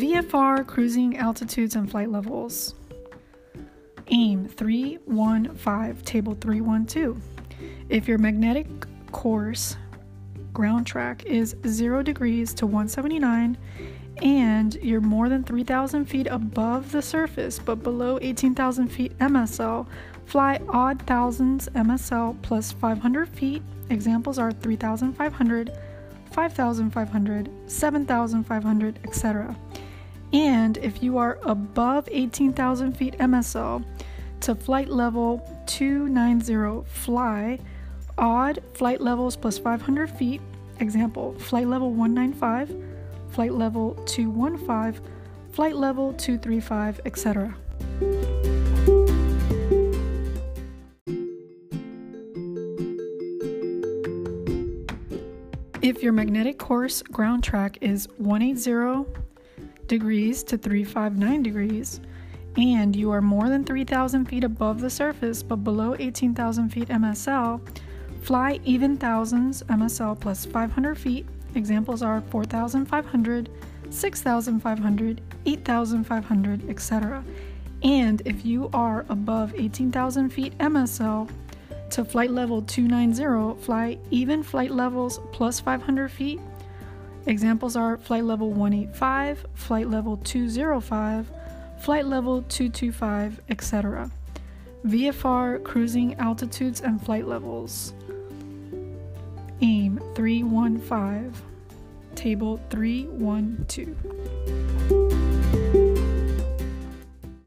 VFR cruising altitudes and flight levels. AIM 315, table 312. If your magnetic course ground track is 0 degrees to 179 and you're more than 3,000 feet above the surface but below 18,000 feet MSL, fly odd thousands MSL plus 500 feet. Examples are 3,500, 5,500, 7,500, etc. And if you are above 18,000 feet MSL, to flight level 290, fly odd flight levels plus 500 feet. Example, flight level 195, flight level 215, flight level 235, etc. If your magnetic course ground track is 180 degrees to 359 degrees, and you are more than 3,000 feet above the surface but below 18,000 feet MSL, fly even thousands MSL plus 500 feet. Examples are 4,500, 6,500, 8,500, etc. And if you are above 18,000 feet MSL, to flight level 290, fly even flight levels plus 500 feet. Examples are flight level 185, flight level 205, flight level 225, etc. VFR cruising altitudes and flight levels. AIM 315, table 312.